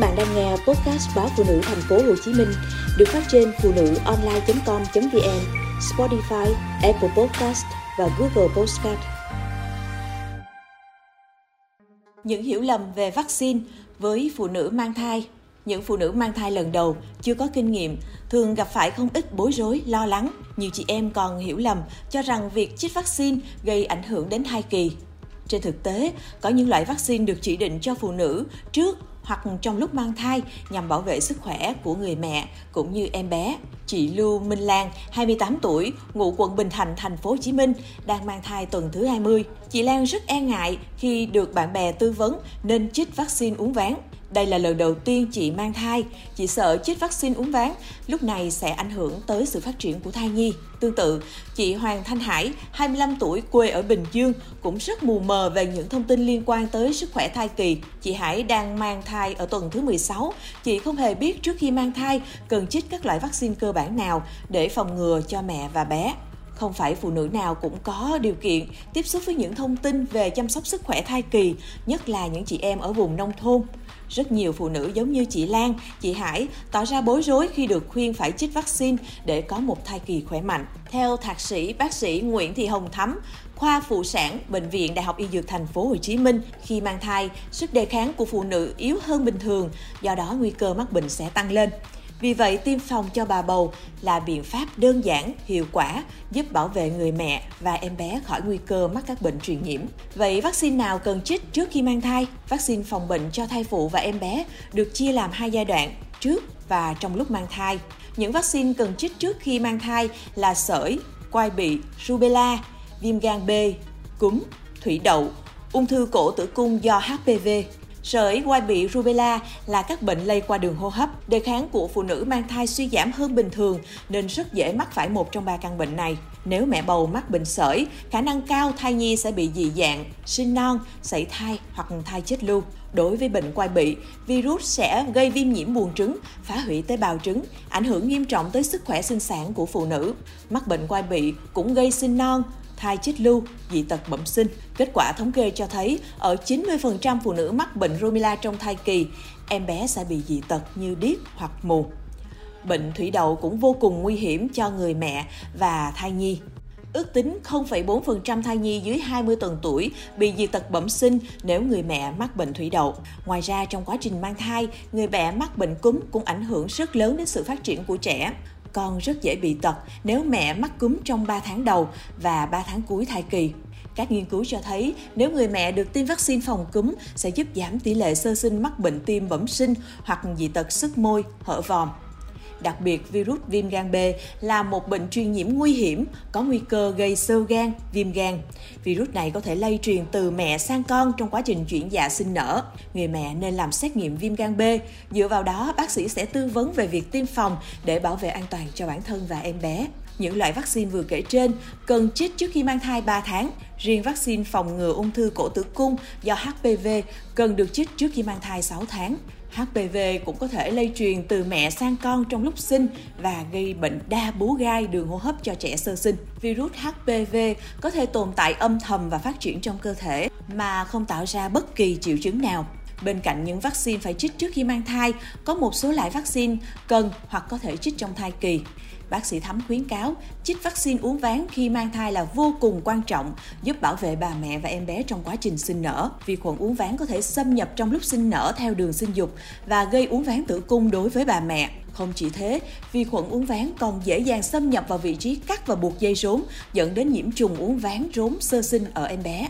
bạn đang nghe podcast báo phụ nữ thành phố Hồ Chí Minh được phát trên phụ nữ online.com.vn, Spotify, Apple Podcast và Google Podcast. Những hiểu lầm về vaccine với phụ nữ mang thai những phụ nữ mang thai lần đầu chưa có kinh nghiệm thường gặp phải không ít bối rối, lo lắng. Nhiều chị em còn hiểu lầm cho rằng việc chích vaccine gây ảnh hưởng đến thai kỳ. Trên thực tế, có những loại vaccine được chỉ định cho phụ nữ trước hoặc trong lúc mang thai nhằm bảo vệ sức khỏe của người mẹ cũng như em bé. Chị Lưu Minh Lan, 28 tuổi, ngụ quận Bình Thạnh, thành phố Hồ Chí Minh, đang mang thai tuần thứ 20. Chị Lan rất e ngại khi được bạn bè tư vấn nên chích vaccine uống ván. Đây là lần đầu tiên chị mang thai, chị sợ chích vaccine uống ván, lúc này sẽ ảnh hưởng tới sự phát triển của thai nhi. Tương tự, chị Hoàng Thanh Hải, 25 tuổi, quê ở Bình Dương, cũng rất mù mờ về những thông tin liên quan tới sức khỏe thai kỳ. Chị Hải đang mang thai ở tuần thứ 16. Chị không hề biết trước khi mang thai cần chích các loại vaccine cơ bản nào để phòng ngừa cho mẹ và bé không phải phụ nữ nào cũng có điều kiện tiếp xúc với những thông tin về chăm sóc sức khỏe thai kỳ, nhất là những chị em ở vùng nông thôn. Rất nhiều phụ nữ giống như chị Lan, chị Hải tỏ ra bối rối khi được khuyên phải chích vaccine để có một thai kỳ khỏe mạnh. Theo thạc sĩ bác sĩ Nguyễn Thị Hồng Thắm, khoa phụ sản bệnh viện Đại học Y Dược thành phố Hồ Chí Minh khi mang thai, sức đề kháng của phụ nữ yếu hơn bình thường, do đó nguy cơ mắc bệnh sẽ tăng lên. Vì vậy, tiêm phòng cho bà bầu là biện pháp đơn giản, hiệu quả, giúp bảo vệ người mẹ và em bé khỏi nguy cơ mắc các bệnh truyền nhiễm. Vậy vaccine nào cần chích trước khi mang thai? Vaccine phòng bệnh cho thai phụ và em bé được chia làm hai giai đoạn, trước và trong lúc mang thai. Những vaccine cần chích trước khi mang thai là sởi, quai bị, rubella, viêm gan B, cúm, thủy đậu, ung thư cổ tử cung do HPV, Sởi, quai bị, rubella là các bệnh lây qua đường hô hấp. Đề kháng của phụ nữ mang thai suy giảm hơn bình thường nên rất dễ mắc phải một trong ba căn bệnh này. Nếu mẹ bầu mắc bệnh sởi, khả năng cao thai nhi sẽ bị dị dạng, sinh non, sảy thai hoặc thai chết lưu. Đối với bệnh quai bị, virus sẽ gây viêm nhiễm buồng trứng, phá hủy tế bào trứng, ảnh hưởng nghiêm trọng tới sức khỏe sinh sản của phụ nữ. Mắc bệnh quai bị cũng gây sinh non, thai chết lưu, dị tật bẩm sinh. Kết quả thống kê cho thấy ở 90% phụ nữ mắc bệnh rubella trong thai kỳ, em bé sẽ bị dị tật như điếc hoặc mù. Bệnh thủy đậu cũng vô cùng nguy hiểm cho người mẹ và thai nhi. Ước tính 0,4% thai nhi dưới 20 tuần tuổi bị dị tật bẩm sinh nếu người mẹ mắc bệnh thủy đậu. Ngoài ra, trong quá trình mang thai, người mẹ mắc bệnh cúm cũng ảnh hưởng rất lớn đến sự phát triển của trẻ con rất dễ bị tật nếu mẹ mắc cúm trong 3 tháng đầu và 3 tháng cuối thai kỳ. Các nghiên cứu cho thấy nếu người mẹ được tiêm vaccine phòng cúm sẽ giúp giảm tỷ lệ sơ sinh mắc bệnh tim bẩm sinh hoặc dị tật sức môi, hở vòm. Đặc biệt, virus viêm gan B là một bệnh truyền nhiễm nguy hiểm, có nguy cơ gây sơ gan, viêm gan. Virus này có thể lây truyền từ mẹ sang con trong quá trình chuyển dạ sinh nở. Người mẹ nên làm xét nghiệm viêm gan B. Dựa vào đó, bác sĩ sẽ tư vấn về việc tiêm phòng để bảo vệ an toàn cho bản thân và em bé. Những loại vaccine vừa kể trên cần chích trước khi mang thai 3 tháng. Riêng vaccine phòng ngừa ung thư cổ tử cung do HPV cần được chích trước khi mang thai 6 tháng. HPV cũng có thể lây truyền từ mẹ sang con trong lúc sinh và gây bệnh đa bú gai, đường hô hấp cho trẻ sơ sinh. Virus HPV có thể tồn tại âm thầm và phát triển trong cơ thể mà không tạo ra bất kỳ triệu chứng nào. Bên cạnh những vaccine phải chích trước khi mang thai, có một số loại vaccine cần hoặc có thể chích trong thai kỳ. Bác sĩ Thắm khuyến cáo chích vaccine uống ván khi mang thai là vô cùng quan trọng, giúp bảo vệ bà mẹ và em bé trong quá trình sinh nở. Vi khuẩn uống ván có thể xâm nhập trong lúc sinh nở theo đường sinh dục và gây uống ván tử cung đối với bà mẹ. Không chỉ thế, vi khuẩn uống ván còn dễ dàng xâm nhập vào vị trí cắt và buộc dây rốn, dẫn đến nhiễm trùng uống ván rốn sơ sinh ở em bé.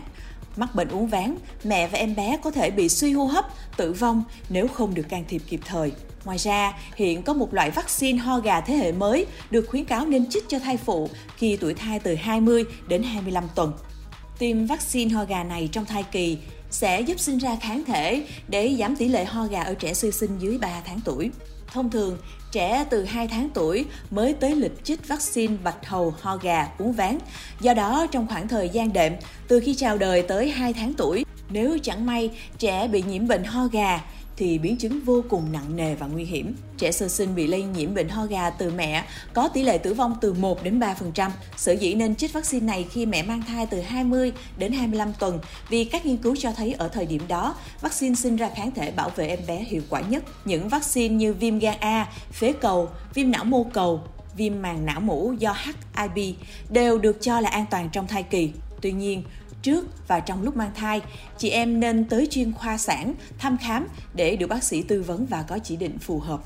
Mắc bệnh uống ván, mẹ và em bé có thể bị suy hô hấp, tử vong nếu không được can thiệp kịp thời. Ngoài ra, hiện có một loại vaccine ho gà thế hệ mới được khuyến cáo nên chích cho thai phụ khi tuổi thai từ 20 đến 25 tuần. Tiêm vaccine ho gà này trong thai kỳ sẽ giúp sinh ra kháng thể để giảm tỷ lệ ho gà ở trẻ sơ sinh dưới 3 tháng tuổi. Thông thường, trẻ từ 2 tháng tuổi mới tới lịch chích vaccine bạch hầu ho gà uống ván. Do đó, trong khoảng thời gian đệm, từ khi chào đời tới 2 tháng tuổi, nếu chẳng may trẻ bị nhiễm bệnh ho gà, thì biến chứng vô cùng nặng nề và nguy hiểm. Trẻ sơ sinh bị lây nhiễm bệnh ho gà từ mẹ có tỷ lệ tử vong từ 1 đến 3%. Sở dĩ nên chích vaccine này khi mẹ mang thai từ 20 đến 25 tuần vì các nghiên cứu cho thấy ở thời điểm đó, vaccine sinh ra kháng thể bảo vệ em bé hiệu quả nhất. Những vaccine như viêm gan A, phế cầu, viêm não mô cầu, viêm màng não mũ do HIV đều được cho là an toàn trong thai kỳ. Tuy nhiên, trước và trong lúc mang thai, chị em nên tới chuyên khoa sản thăm khám để được bác sĩ tư vấn và có chỉ định phù hợp.